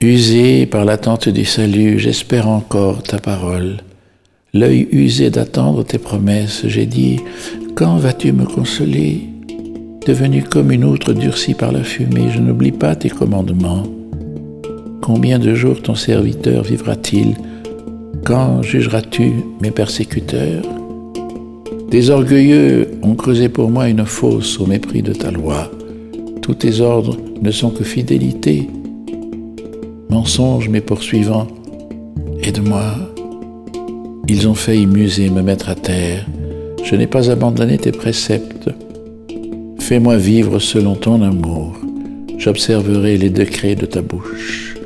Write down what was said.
Usé par l'attente du salut, j'espère encore ta parole. L'œil usé d'attendre tes promesses, j'ai dit, quand vas-tu me consoler? Devenu comme une outre durcie par la fumée, je n'oublie pas tes commandements. Combien de jours ton serviteur vivra-t-il? Quand jugeras-tu mes persécuteurs? Des orgueilleux ont creusé pour moi une fosse au mépris de ta loi. Tous tes ordres ne sont que fidélité. Mensonge mes poursuivants, aide-moi. Ils ont failli muser, me mettre à terre. Je n'ai pas abandonné tes préceptes. Fais-moi vivre selon ton amour. J'observerai les décrets de ta bouche.